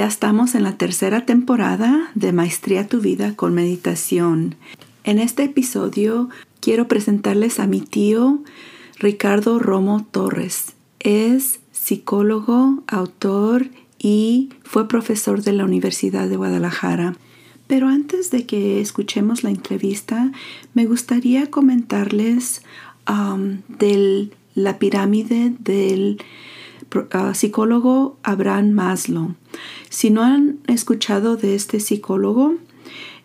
Ya estamos en la tercera temporada de Maestría Tu Vida con Meditación. En este episodio quiero presentarles a mi tío Ricardo Romo Torres. Es psicólogo, autor y fue profesor de la Universidad de Guadalajara. Pero antes de que escuchemos la entrevista, me gustaría comentarles um, de la pirámide del uh, psicólogo Abraham Maslow. Si no han escuchado de este psicólogo,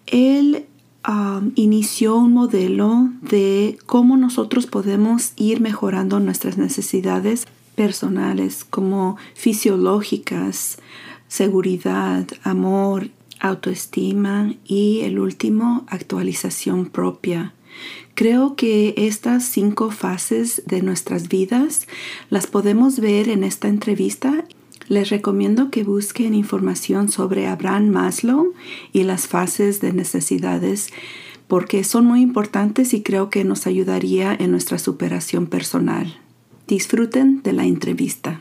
él um, inició un modelo de cómo nosotros podemos ir mejorando nuestras necesidades personales como fisiológicas, seguridad, amor, autoestima y el último, actualización propia. Creo que estas cinco fases de nuestras vidas las podemos ver en esta entrevista. Les recomiendo que busquen información sobre Abraham Maslow y las fases de necesidades porque son muy importantes y creo que nos ayudaría en nuestra superación personal. Disfruten de la entrevista.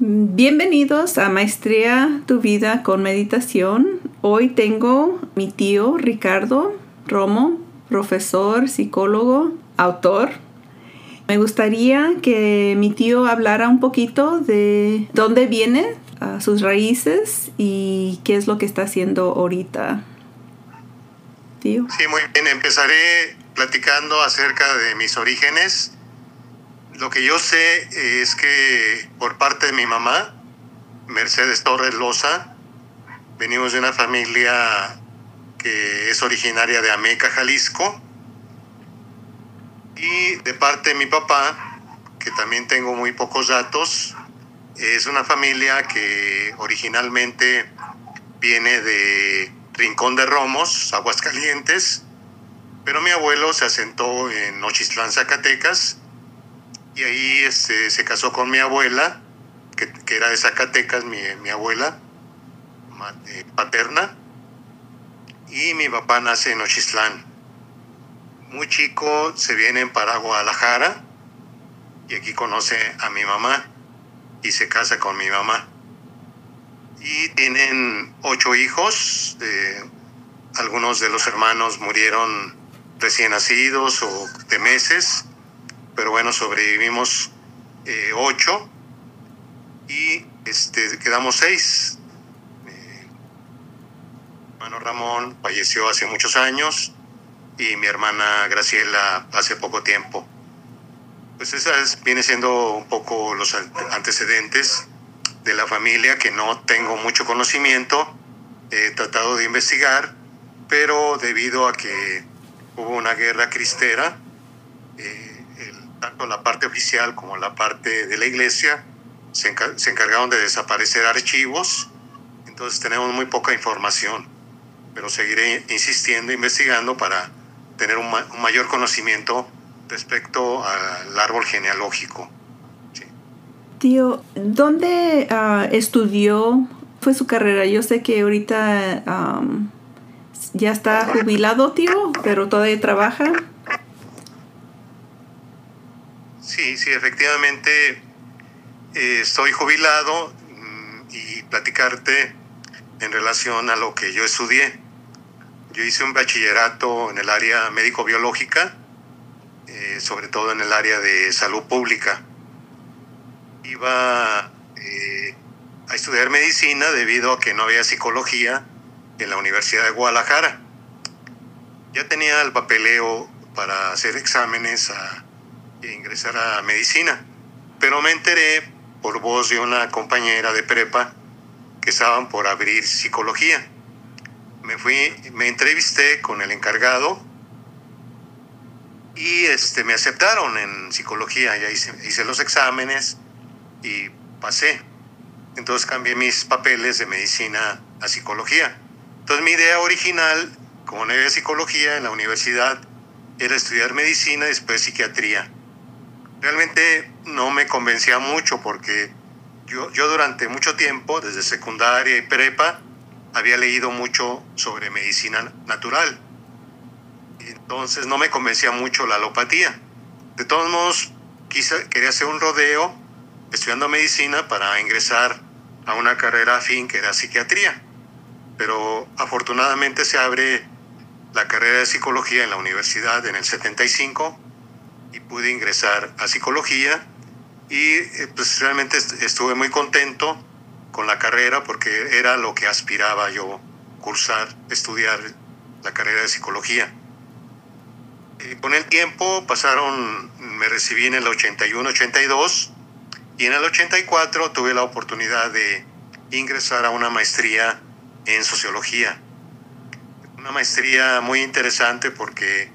Bienvenidos a Maestría Tu Vida con Meditación. Hoy tengo mi tío Ricardo Romo, profesor, psicólogo, autor. Me gustaría que mi tío hablara un poquito de dónde viene, sus raíces y qué es lo que está haciendo ahorita. Tío. Sí, muy bien. Empezaré platicando acerca de mis orígenes lo que yo sé es que por parte de mi mamá, Mercedes Torres Loza, venimos de una familia que es originaria de Ameca, Jalisco. Y de parte de mi papá, que también tengo muy pocos datos, es una familia que originalmente viene de Rincón de Romos, Aguascalientes, pero mi abuelo se asentó en Nochistlán, Zacatecas, y ahí este, se casó con mi abuela, que, era de Zacatecas, mi, mi abuela eh, paterna, y mi papá nace en Ochistlán. Muy chico se viene para Guadalajara y aquí conoce a mi mamá y se casa con mi mamá. Y tienen ocho hijos, algunos de los hermanos murieron recién nacidos o de meses pero bueno, sobrevivimos eh, ocho y este, quedamos seis. Hermano Ramón falleció hace muchos años y mi hermana Graciela hace poco tiempo. Pues esas viene siendo un poco los antecedentes de la familia que no tengo mucho conocimiento. He tratado de investigar, pero debido a que hubo una guerra cristera, eh, tanto la parte oficial como la parte de la iglesia se, encargaron de desaparecer archivos, entonces tenemos muy poca información, pero seguiré insistiendo, investigando para tener un, mayor conocimiento respecto al árbol genealógico. Tío, ¿dónde ah, estudió? ¿Fue su carrera? Yo sé que ahorita ya está jubilado, tío, pero todavía trabaja. Sí, sí, efectivamente eh, estoy jubilado mm, y platicarte en relación a lo que yo estudié. Yo hice un bachillerato en el área médico-biológica, eh, sobre todo en el área de salud pública. Iba eh, a estudiar medicina debido a que no había psicología en la Universidad de Guadalajara. Ya tenía el papeleo para hacer exámenes a ingresar a medicina. Pero me enteré por voz de una compañera de prepa que estaban por abrir psicología. Me fui, me entrevisté con el encargado y este, me aceptaron en psicología. Ya hice, hice los exámenes y pasé. Entonces cambié mis papeles de medicina a psicología. Entonces mi idea original, como no había psicología en la universidad, era estudiar medicina y después psiquiatría realmente no me convencía mucho porque yo, yo durante mucho tiempo, desde secundaria y prepa, había leído mucho sobre medicina natural. Entonces no me convencía mucho la alopatía. De todos modos, quise, quería hacer un rodeo estudiando medicina para ingresar a una carrera afín que era psiquiatría. Pero afortunadamente se abre la carrera de psicología en la universidad en el 75 y pude ingresar a psicología y eh, pues realmente estuve muy contento con la carrera porque era lo que aspiraba yo cursar, estudiar la carrera de psicología. Eh, con el tiempo pasaron, me recibí en el 81-82 y en el 84 tuve la oportunidad de ingresar a una maestría en sociología. Una maestría muy interesante porque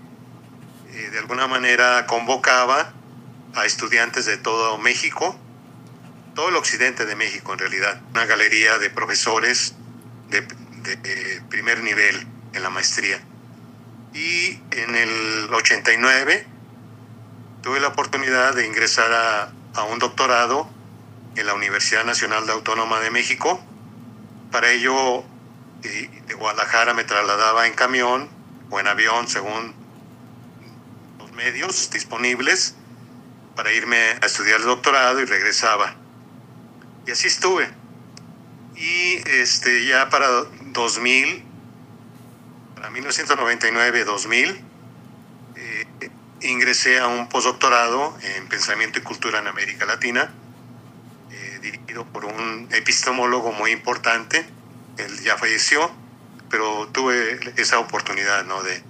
eh, de alguna manera convocaba a estudiantes de todo México, todo el occidente de México en realidad, una galería de profesores de, de primer nivel en la maestría. Y en el 89 tuve la oportunidad de ingresar a, a un doctorado en la Universidad Nacional Autónoma de México. Para ello, de Guadalajara me trasladaba en camión o en avión, según los medios disponibles, para irme a estudiar el doctorado y regresaba. Y así estuve. Y este, ya para 2000, para 1999-2000, eh, ingresé a un postdoctorado en Pensamiento y Cultura en América Latina, eh, dirigido por un epistemólogo muy importante. Él ya falleció, pero tuve esa oportunidad ¿no? de,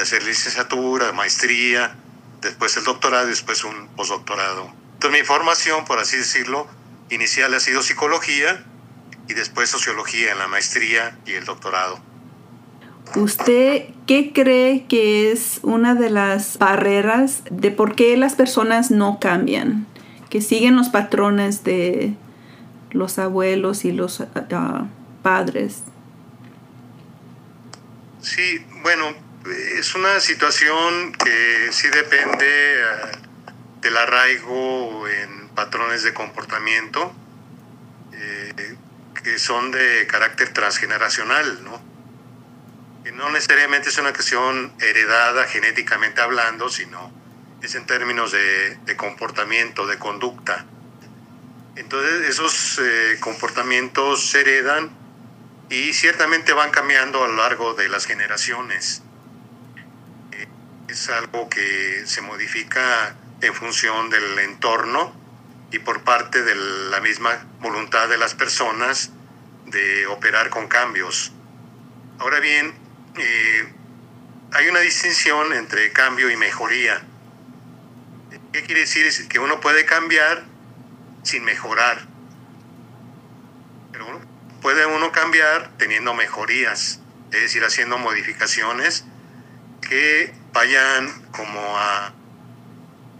hacer licenciatura, maestría, después el doctorado después un postdoctorado. Entonces mi formación, por así decirlo, inicial ha sido psicología y después sociología en la maestría y el doctorado. ¿Usted qué cree que es una de las barreras de por qué las personas no cambian? Que siguen los patrones de los abuelos y los uh, padres. Sí, bueno, es una situación que sí depende eh, del arraigo en patrones de comportamiento eh, que son de carácter transgeneracional, ¿no? Que no necesariamente es una cuestión heredada genéticamente hablando, sino es en términos de, comportamiento, de conducta. Entonces esos eh, comportamientos se heredan y ciertamente van cambiando a lo largo de las generaciones es algo que se modifica en función del entorno y por parte de la misma voluntad de las personas de operar con cambios. Ahora bien, eh, hay una distinción entre cambio y mejoría. ¿Qué quiere decir? Que uno puede cambiar sin mejorar. Pero puede uno cambiar teniendo mejorías, es decir, haciendo modificaciones que vayan como a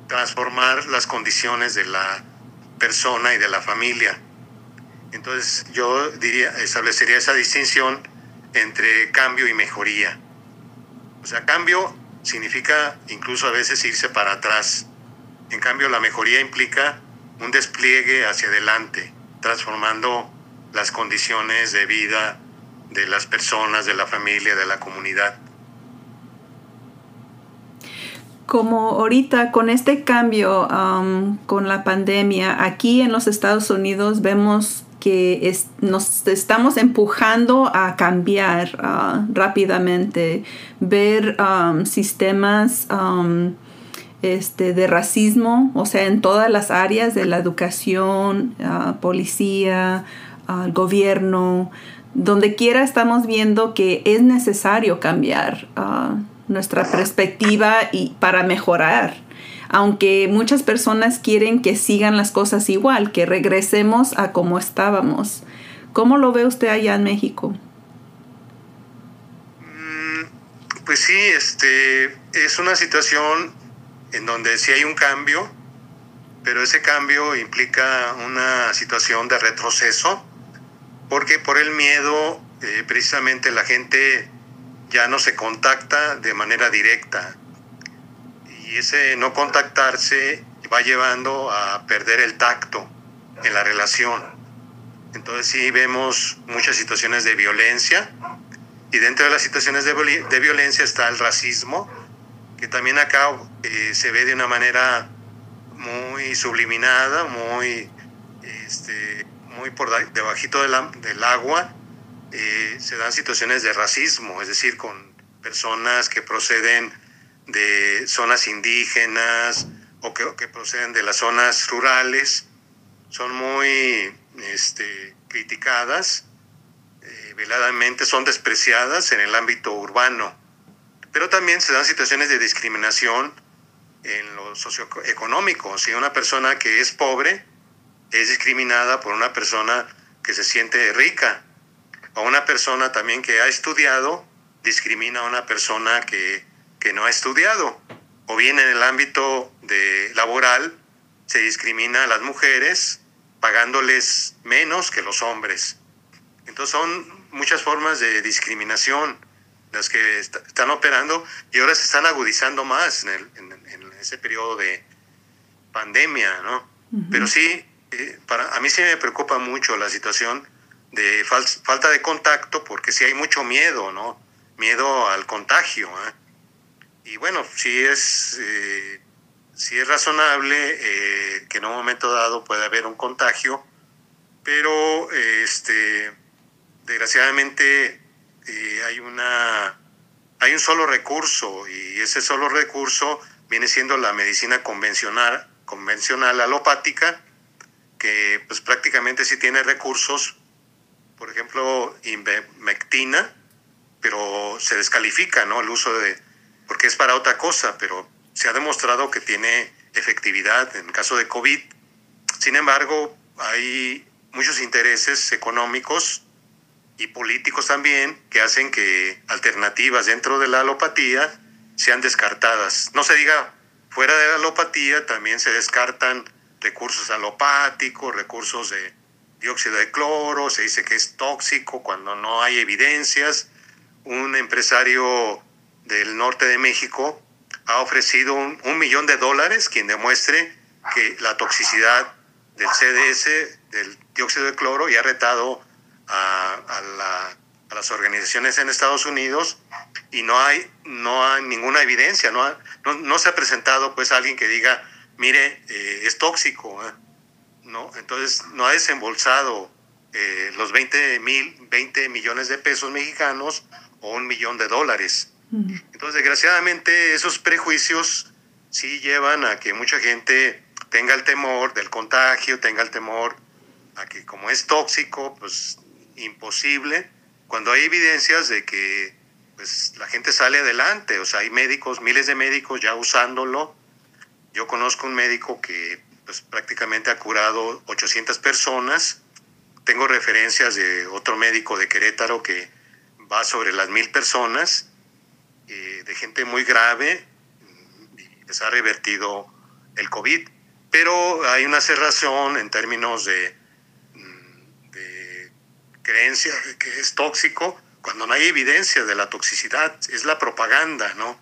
transformar las condiciones de la persona y de la familia. Entonces yo diría, establecería esa distinción entre cambio y mejoría. O sea, cambio significa incluso a veces irse para atrás. En cambio, la mejoría implica un despliegue hacia adelante, transformando las condiciones de vida de las personas, de la familia, de la comunidad. Como ahorita con este cambio um, con la pandemia, aquí en los Estados Unidos vemos que nos estamos empujando a cambiar uh, rápidamente, ver um, sistemas um, este, de racismo, o sea, en todas las áreas de la educación, uh, policía, uh, gobierno, donde quiera estamos viendo que es necesario cambiar nuestra perspectiva y para mejorar. Aunque muchas personas quieren que sigan las cosas igual, que regresemos a como estábamos. ¿Cómo lo ve usted allá en México? Mm, pues sí, este es una situación en donde sí hay un cambio, pero ese cambio implica una situación de retroceso, porque por el miedo, eh, precisamente la gente ya no se contacta de manera directa. Y ese no contactarse va llevando a perder el tacto en la relación. Entonces sí vemos muchas situaciones de violencia y dentro de las situaciones de, de violencia está el racismo, que también acá eh, se ve de una manera muy subliminada, muy, este, muy por debajito del agua, eh, se dan situaciones de racismo, es decir, con personas que proceden de zonas indígenas o que, proceden de las zonas rurales, son muy este, criticadas, eh, veladamente son despreciadas en el ámbito urbano, pero también se dan situaciones de discriminación en lo socioeconómico. Si una persona que es pobre es discriminada por una persona que se siente rica, o una persona también que ha estudiado discrimina a una persona que, que no ha estudiado, o bien en el ámbito de laboral se discrimina a las mujeres pagándoles menos que los hombres. Entonces son muchas formas de discriminación las que están operando y ahora se están agudizando más en, ese periodo de pandemia, ¿no? Pero sí, eh, para, a mí sí me preocupa mucho la situación de falta de contacto porque sí hay mucho miedo, ¿no? Miedo al contagio. ¿eh? Y bueno, sí es, eh, sí es razonable eh, que en un momento dado pueda haber un contagio, pero este, desgraciadamente hay, una, hay un solo recurso y ese solo recurso viene siendo la medicina convencional, convencional alopática, que pues prácticamente sí tiene recursos por ejemplo, invermectina, pero se descalifica, ¿no? El uso de, porque es para otra cosa, pero se ha demostrado que tiene efectividad en caso de COVID. Sin embargo, hay muchos intereses económicos y políticos también que hacen que alternativas dentro de la alopatía sean descartadas. No se diga, fuera de la alopatía también se descartan recursos alopáticos, recursos de dióxido de cloro, se dice que es tóxico cuando no hay evidencias. Un empresario del norte de México ha ofrecido un, millón de dólares quien demuestre que la toxicidad del CDS, del dióxido de cloro, y ha retado a, las organizaciones en Estados Unidos y no hay, no hay ninguna evidencia, no, no, se ha presentado pues alguien que diga, mire, eh, es tóxico. ¿eh? ¿No? Entonces no ha desembolsado eh, los 20, mil, 20 millones de pesos mexicanos o un millón de dólares. Entonces, desgraciadamente, esos prejuicios sí llevan a que mucha gente tenga el temor del contagio, tenga el temor a que como es tóxico, pues imposible, cuando hay evidencias de que pues la gente sale adelante, o sea, hay médicos, miles de médicos ya usándolo. Yo conozco un médico que pues prácticamente ha curado 800 personas. Tengo referencias de otro médico de Querétaro que va sobre las mil personas, eh, de gente muy grave, y les ha revertido el COVID. Pero hay una cerración en términos de, mm, de creencia de que es tóxico, cuando no hay evidencia de la toxicidad, es la propaganda, ¿no?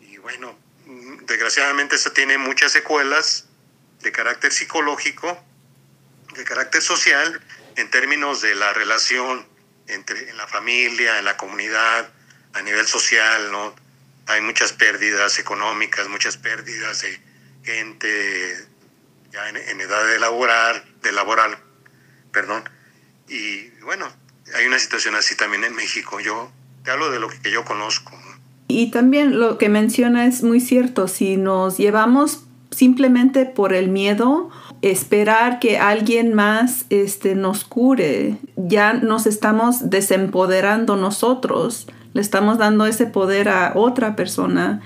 Y bueno, mm, desgraciadamente eso tiene muchas secuelas de carácter psicológico, de carácter social, en términos de la relación entre en la familia, en la comunidad, a nivel social, ¿no? Hay muchas pérdidas económicas, muchas pérdidas de gente ya en, edad de laborar, de laboral, perdón. Y bueno, hay una situación así también en México. Yo te hablo de lo que yo conozco. Y también lo que menciona es muy cierto. Si nos llevamos simplemente por el miedo, esperar que alguien más este, nos cure. Ya nos estamos desempoderando nosotros, le estamos dando ese poder a otra persona.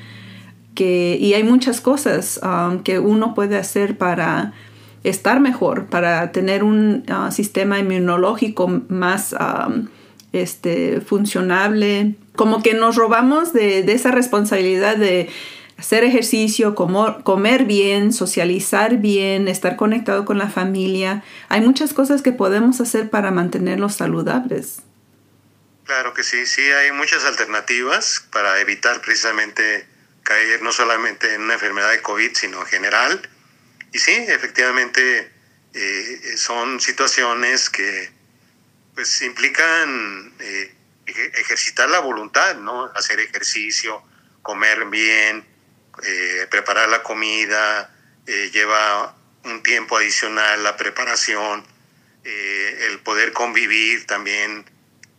Que, y hay muchas cosas um, que uno puede hacer para estar mejor, para tener un uh, sistema inmunológico más um, este, funcionable. Como que nos robamos de, de esa responsabilidad de hacer ejercicio, comer bien, socializar bien, estar conectado con la familia. Hay muchas cosas que podemos hacer para mantenerlos saludables. Claro que sí, sí, hay muchas alternativas para evitar precisamente caer no solamente en una enfermedad de COVID, sino en general. Y sí, efectivamente eh, son situaciones que pues implican eh, ejercitar la voluntad, ¿no? Hacer ejercicio, comer bien, eh, preparar la comida, eh, lleva un tiempo adicional la preparación, eh, el poder convivir también,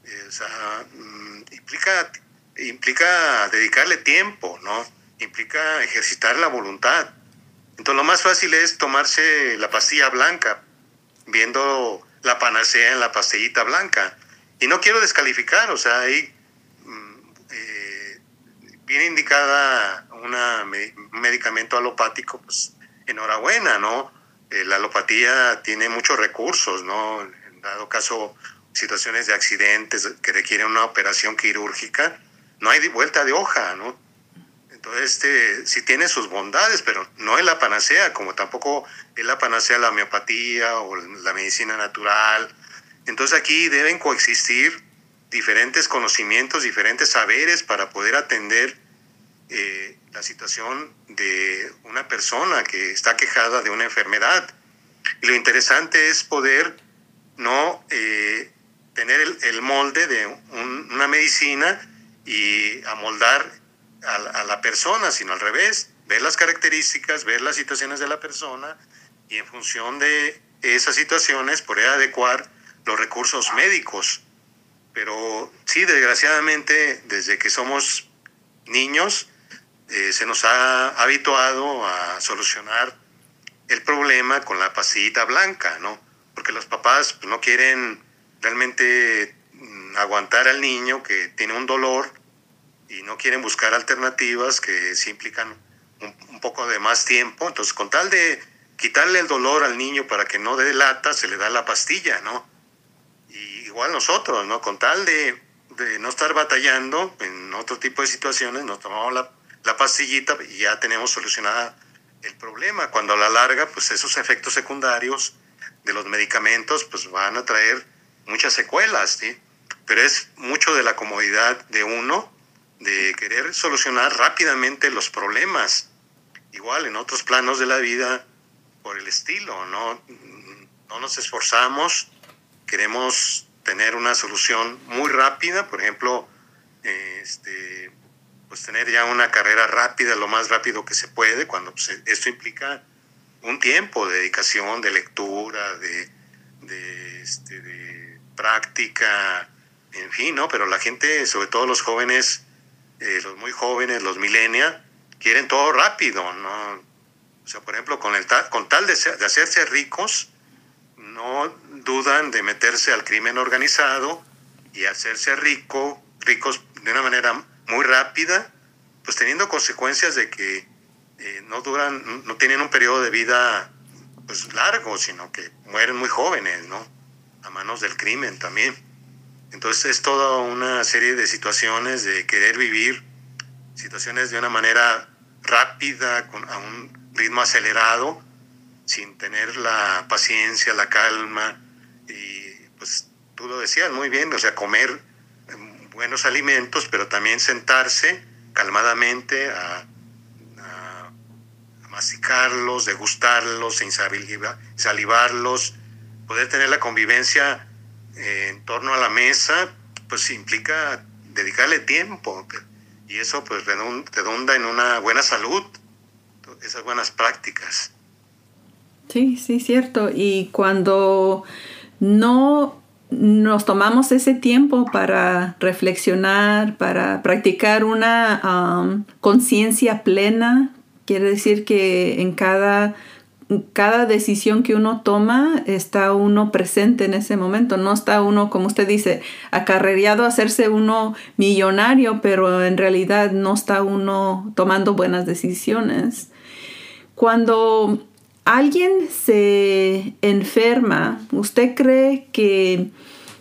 eh, o sea, mm, implica, implica dedicarle tiempo, ¿no? Implica ejercitar la voluntad. Entonces lo más fácil es tomarse la pastilla blanca, viendo la panacea en la pastillita blanca. Y no quiero descalificar, o sea, ahí mm, viene indicada una, un medicamento alopático, pues enhorabuena, ¿no? Eh, la alopatía tiene muchos recursos, ¿no? En dado caso, situaciones de accidentes que requieren una operación quirúrgica, no hay vuelta de hoja, ¿no? Entonces, este, sí tiene sus bondades, pero no es la panacea, como tampoco es la panacea la homeopatía o la medicina natural. Entonces aquí deben coexistir diferentes conocimientos, diferentes saberes para poder atender eh, la situación de una persona que está quejada de una enfermedad. Y lo interesante es poder no eh, tener el, molde de una medicina y amoldar a, la persona, sino al revés, ver las características, ver las situaciones de la persona y en función de esas situaciones poder adecuar los recursos médicos. Pero sí, desgraciadamente, desde que somos niños, eh, se nos ha habituado a solucionar el problema con la pastillita blanca, ¿no? Porque los papás pues, no quieren realmente mm, aguantar al niño que tiene un dolor y no quieren buscar alternativas que sí implican un, poco de más tiempo. Entonces, con tal de quitarle el dolor al niño para que no dé lata, se le da la pastilla, ¿no? Y igual nosotros, ¿no? Con tal de, de no estar batallando en otro tipo de situaciones, nos tomamos la la pastillita y ya tenemos solucionada el problema. Cuando a la larga, pues esos efectos secundarios de los medicamentos, pues van a traer muchas secuelas, ¿sí? Pero es mucho de la comodidad de uno de querer solucionar rápidamente los problemas. Igual en otros planos de la vida, por el estilo, ¿no? No nos esforzamos, queremos tener una solución muy rápida, por ejemplo, este, pues tener ya una carrera rápida, lo más rápido que se puede, cuando pues, esto implica un tiempo de dedicación, de lectura, de, este, de práctica, en fin, ¿no? Pero la gente, sobre todo los jóvenes, eh, los muy jóvenes, los millennials, quieren todo rápido, ¿no? O sea, por ejemplo, con, el con tal de, de hacerse ricos, no dudan de meterse al crimen organizado y hacerse rico, ricos de una manera muy rápida, pues teniendo consecuencias de que eh, no duran, no tienen un periodo de vida pues largo, sino que mueren muy jóvenes, ¿no? A manos del crimen también. Entonces es toda una serie de situaciones de querer vivir situaciones de una manera rápida, con, a un ritmo acelerado, sin tener la paciencia, la calma y pues tú lo decías muy bien, o sea, comer buenos alimentos, pero también sentarse calmadamente a, a, masticarlos, degustarlos, salivarlos, poder tener la convivencia eh, en torno a la mesa, pues implica dedicarle tiempo y eso pues redunda en una buena salud, esas buenas prácticas. Sí, sí, cierto. Y cuando no nos tomamos ese tiempo para reflexionar, para practicar una um, conciencia plena. Quiere decir que en cada, cada decisión que uno toma está uno presente en ese momento. No está uno, como usted dice, acarreado a hacerse uno millonario, pero en realidad no está uno tomando buenas decisiones. Cuando alguien se enferma, ¿usted cree que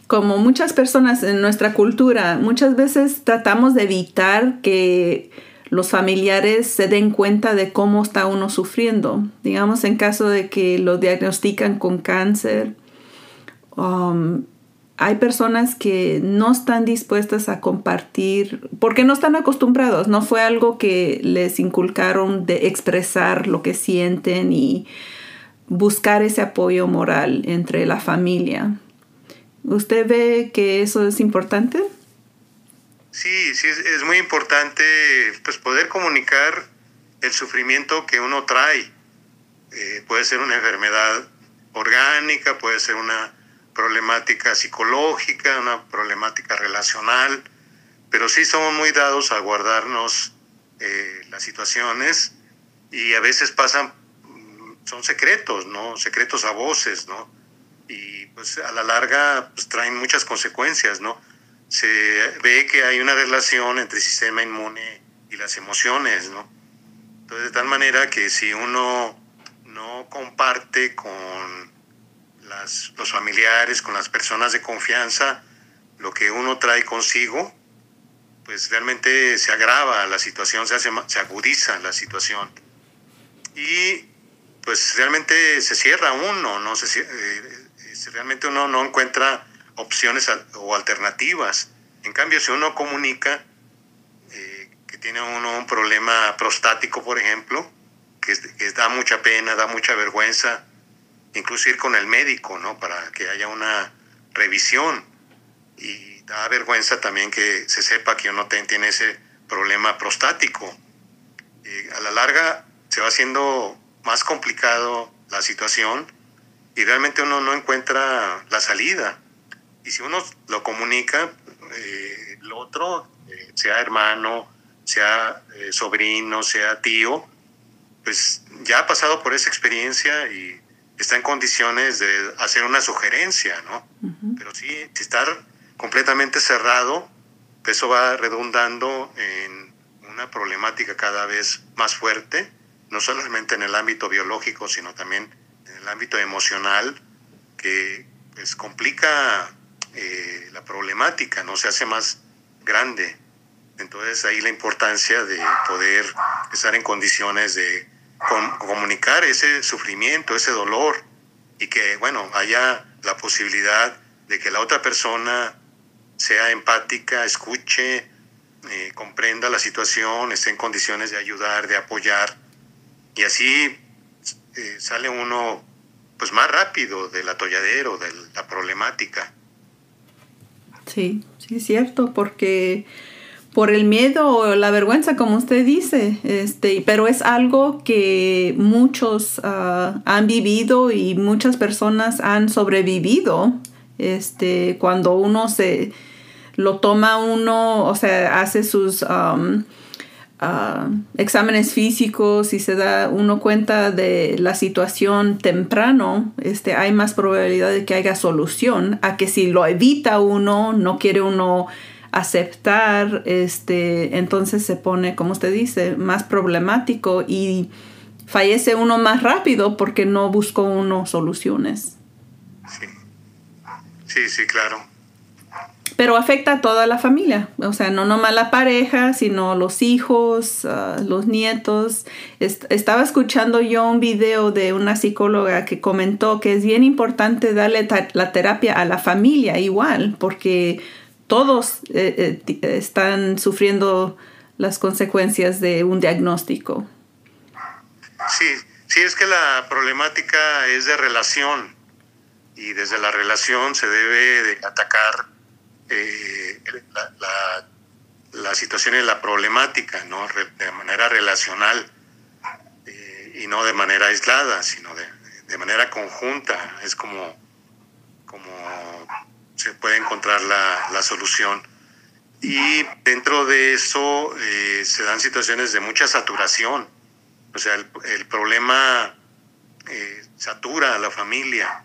como muchas personas en nuestra cultura, muchas veces tratamos de evitar que los familiares se den cuenta de cómo está uno sufriendo? Digamos, en caso de que lo diagnostican con cáncer, um, hay personas que no están dispuestas a compartir porque no están acostumbrados, no fue algo que les inculcaron de expresar lo que sienten y buscar ese apoyo moral entre la familia. ¿Usted ve que eso es importante? Sí, sí, es, muy importante pues, poder comunicar el sufrimiento que uno trae. Eh, puede ser una enfermedad orgánica, puede ser una problemática psicológica, una problemática relacional, pero sí somos muy dados a guardarnos eh, las situaciones y a veces pasan, mm, son secretos, ¿no? Secretos a voces, ¿no? Y pues a la larga pues, traen muchas consecuencias, ¿no? Se ve que hay una relación entre el sistema inmune y las emociones, ¿no? Entonces, de tal manera que si uno no comparte con los familiares, con las personas de confianza, lo que uno trae consigo, pues realmente se agrava la situación, se, hace, se agudiza la situación. Y pues realmente se cierra uno, ¿no? Se, eh, realmente uno no encuentra opciones o alternativas. En cambio, si uno comunica eh, que tiene uno un problema prostático, por ejemplo, que, que, da mucha pena, da mucha vergüenza, incluso ir con el médico, ¿no? Para que haya una revisión. Y da vergüenza también que se sepa que uno tiene ese problema prostático. a la larga se va haciendo más complicado la situación y realmente uno no encuentra la salida. Y si uno lo comunica, eh, el otro, eh, sea hermano, sea eh, sobrino, sea tío, pues ya ha pasado por esa experiencia y está en condiciones de hacer una sugerencia, ¿no? Pero sí, si estar completamente cerrado, eso va redundando en una problemática cada vez más fuerte, no solamente en el ámbito biológico, sino también en el ámbito emocional, que pues, complica eh, la problemática, no se hace más grande. Entonces ahí la importancia de poder estar en condiciones de comunicar ese sufrimiento, ese dolor, y que, bueno, haya la posibilidad de que la otra persona sea empática, escuche, eh, comprenda la situación, esté en condiciones de ayudar, de apoyar, y así eh, sale uno pues más rápido del atolladero, de la problemática. Sí, sí es cierto, porque por el miedo o la vergüenza, como usted dice, este, pero es algo que muchos ah, han vivido y muchas personas han sobrevivido. Este, cuando uno se lo toma uno, o sea, hace sus um, ah, exámenes físicos y se da uno cuenta de la situación temprano, este, hay más probabilidad de que haya solución a que si lo evita uno, no quiere uno aceptar, este, entonces se pone, como usted dice, más problemático y fallece uno más rápido porque no buscó uno soluciones. Sí, sí, sí, claro. Pero afecta a toda la familia, o sea, no nomás la pareja, sino los hijos, ah, los nietos. estaba escuchando yo un video de una psicóloga que comentó que es bien importante darle la terapia a la familia igual, porque todos eh, eh, están sufriendo las consecuencias de un diagnóstico. Sí, sí, es que la problemática es de relación y desde la relación se debe de atacar eh, la, situación y la problemática, ¿no? de manera relacional y no de manera aislada, sino de, de manera conjunta. Es como, como se puede encontrar la, la solución. Y dentro de eso eh, se dan situaciones de mucha saturación. O sea, el, el problema eh, satura a la familia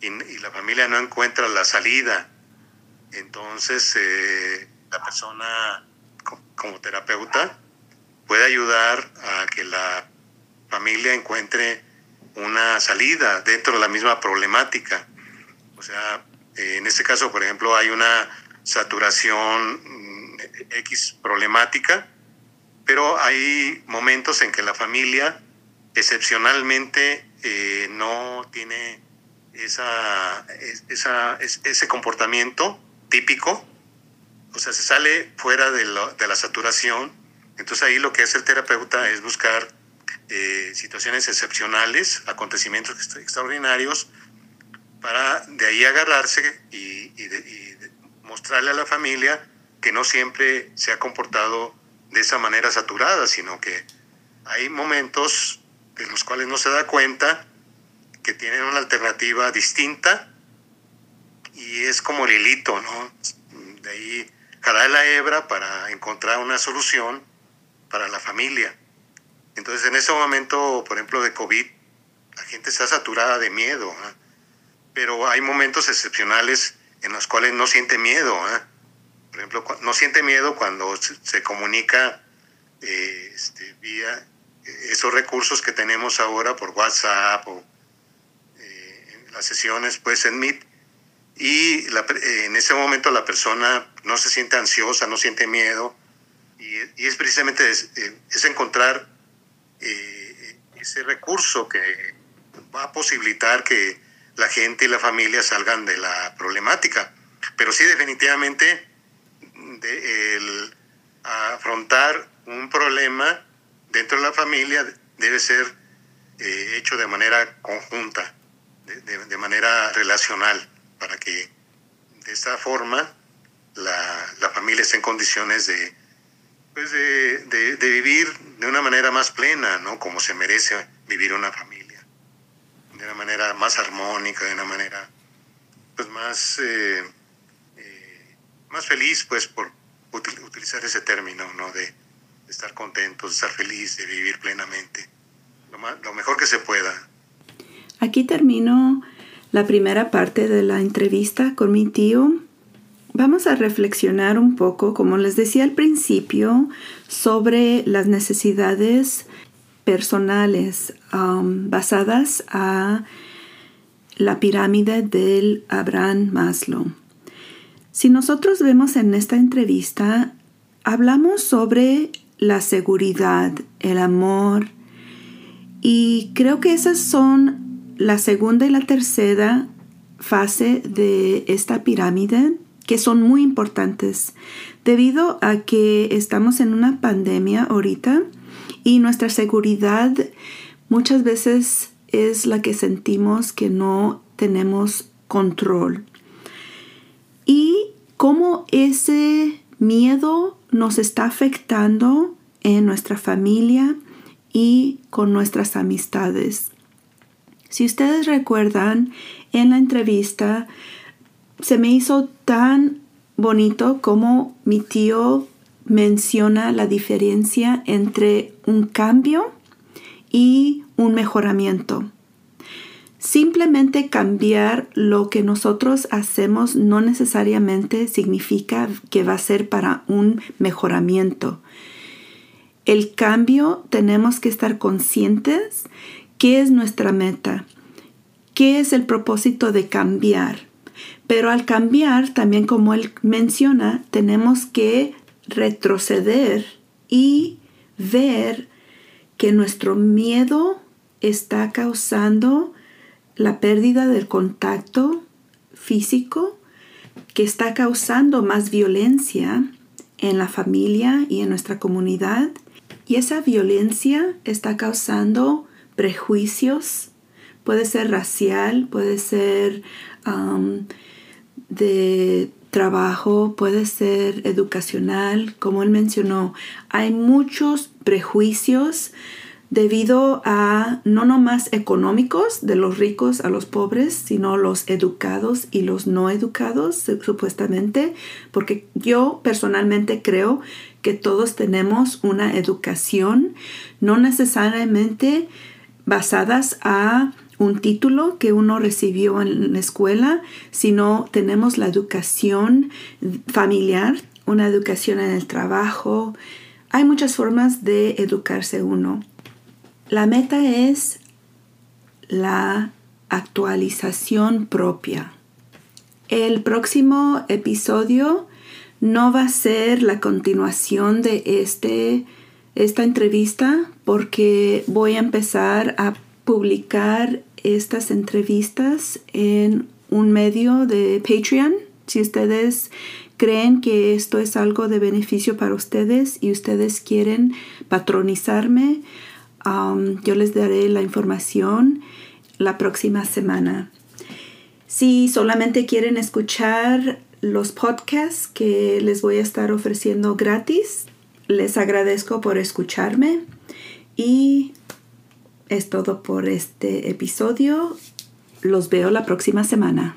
y, y, la familia no encuentra la salida. Entonces, eh, la persona como terapeuta puede ayudar a que la familia encuentre una salida dentro de la misma problemática. O sea, en este caso, por ejemplo, hay una saturación mm, X problemática, pero hay momentos en que la familia excepcionalmente eh, no tiene esa, esa, ese comportamiento típico, o sea, se sale fuera de, de, la saturación. Entonces ahí lo que hace el terapeuta es buscar eh, situaciones excepcionales, acontecimientos extraordinarios, para de ahí agarrarse y, mostrarle a la familia que no siempre se ha comportado de esa manera saturada, sino que hay momentos en los cuales no se da cuenta que tienen una alternativa distinta y es como el hilito, ¿no? De ahí jalar la hebra para encontrar una solución para la familia. Entonces, en ese momento, por ejemplo, de COVID, la gente está saturada de miedo, pero hay momentos excepcionales en los cuales no siente miedo. Por ejemplo, no siente miedo cuando se comunica eh, este, vía eh, esos recursos que tenemos ahora por WhatsApp o eh, las sesiones pues en Meet y en ese momento la persona no se siente ansiosa, no siente miedo y, es precisamente es, encontrar ese recurso que va a posibilitar que la gente y la familia salgan de la problemática. Pero sí definitivamente de el afrontar un problema dentro de la familia debe ser eh, hecho de manera conjunta, de, manera relacional, para que de esta forma la, familia esté en condiciones de, pues de, vivir de una manera más plena, ¿no? Como se merece vivir una familia, de una manera más armónica, de una manera pues más, eh, eh, más feliz, pues por utilizar ese término, ¿no? De, estar contentos, de estar feliz, de vivir plenamente, lo, mejor que se pueda. Aquí termino la primera parte de la entrevista con mi tío. Vamos a reflexionar un poco, como les decía al principio, sobre las necesidades personales um, basadas a la pirámide del Abraham Maslow. Si nosotros vemos en esta entrevista, hablamos sobre la seguridad, el amor. Y creo que esas son la segunda y la tercera fase de esta pirámide que son muy importantes debido a que estamos en una pandemia ahorita y nuestra seguridad muchas veces es la que sentimos que no tenemos control. Y cómo ese miedo nos está afectando en nuestra familia y con nuestras amistades. Si ustedes recuerdan, en la entrevista se me hizo tan bonito como mi tío menciona la diferencia entre un cambio y un mejoramiento. Simplemente cambiar lo que nosotros hacemos no necesariamente significa que va a ser para un mejoramiento. El cambio tenemos que estar conscientes qué es nuestra meta, qué es el propósito de cambiar. Pero al cambiar, también como él menciona, tenemos que retroceder y ver que nuestro miedo está causando la pérdida del contacto físico que está causando más violencia en la familia y en nuestra comunidad. Y esa violencia está causando prejuicios, puede ser racial, puede ser de trabajo, puede ser educacional, como él mencionó. Hay muchos prejuicios debido a no nomás económicos de los ricos a los pobres, sino los educados y los no educados, supuestamente, porque yo personalmente creo que todos tenemos una educación, no necesariamente basadas a un título que uno recibió en la escuela, sino tenemos la educación familiar, una educación en el trabajo. Hay muchas formas de educarse uno. La meta es la actualización propia. El próximo episodio no va a ser la continuación de este, esta entrevista porque voy a empezar a publicar estas entrevistas en un medio de Patreon. Si ustedes creen que esto es algo de beneficio para ustedes y ustedes quieren patronizarme, Um, yo les daré la información la próxima semana. Si solamente quieren escuchar los podcasts que les voy a estar ofreciendo gratis, les agradezco por escucharme y es todo por este episodio. Los veo la próxima semana.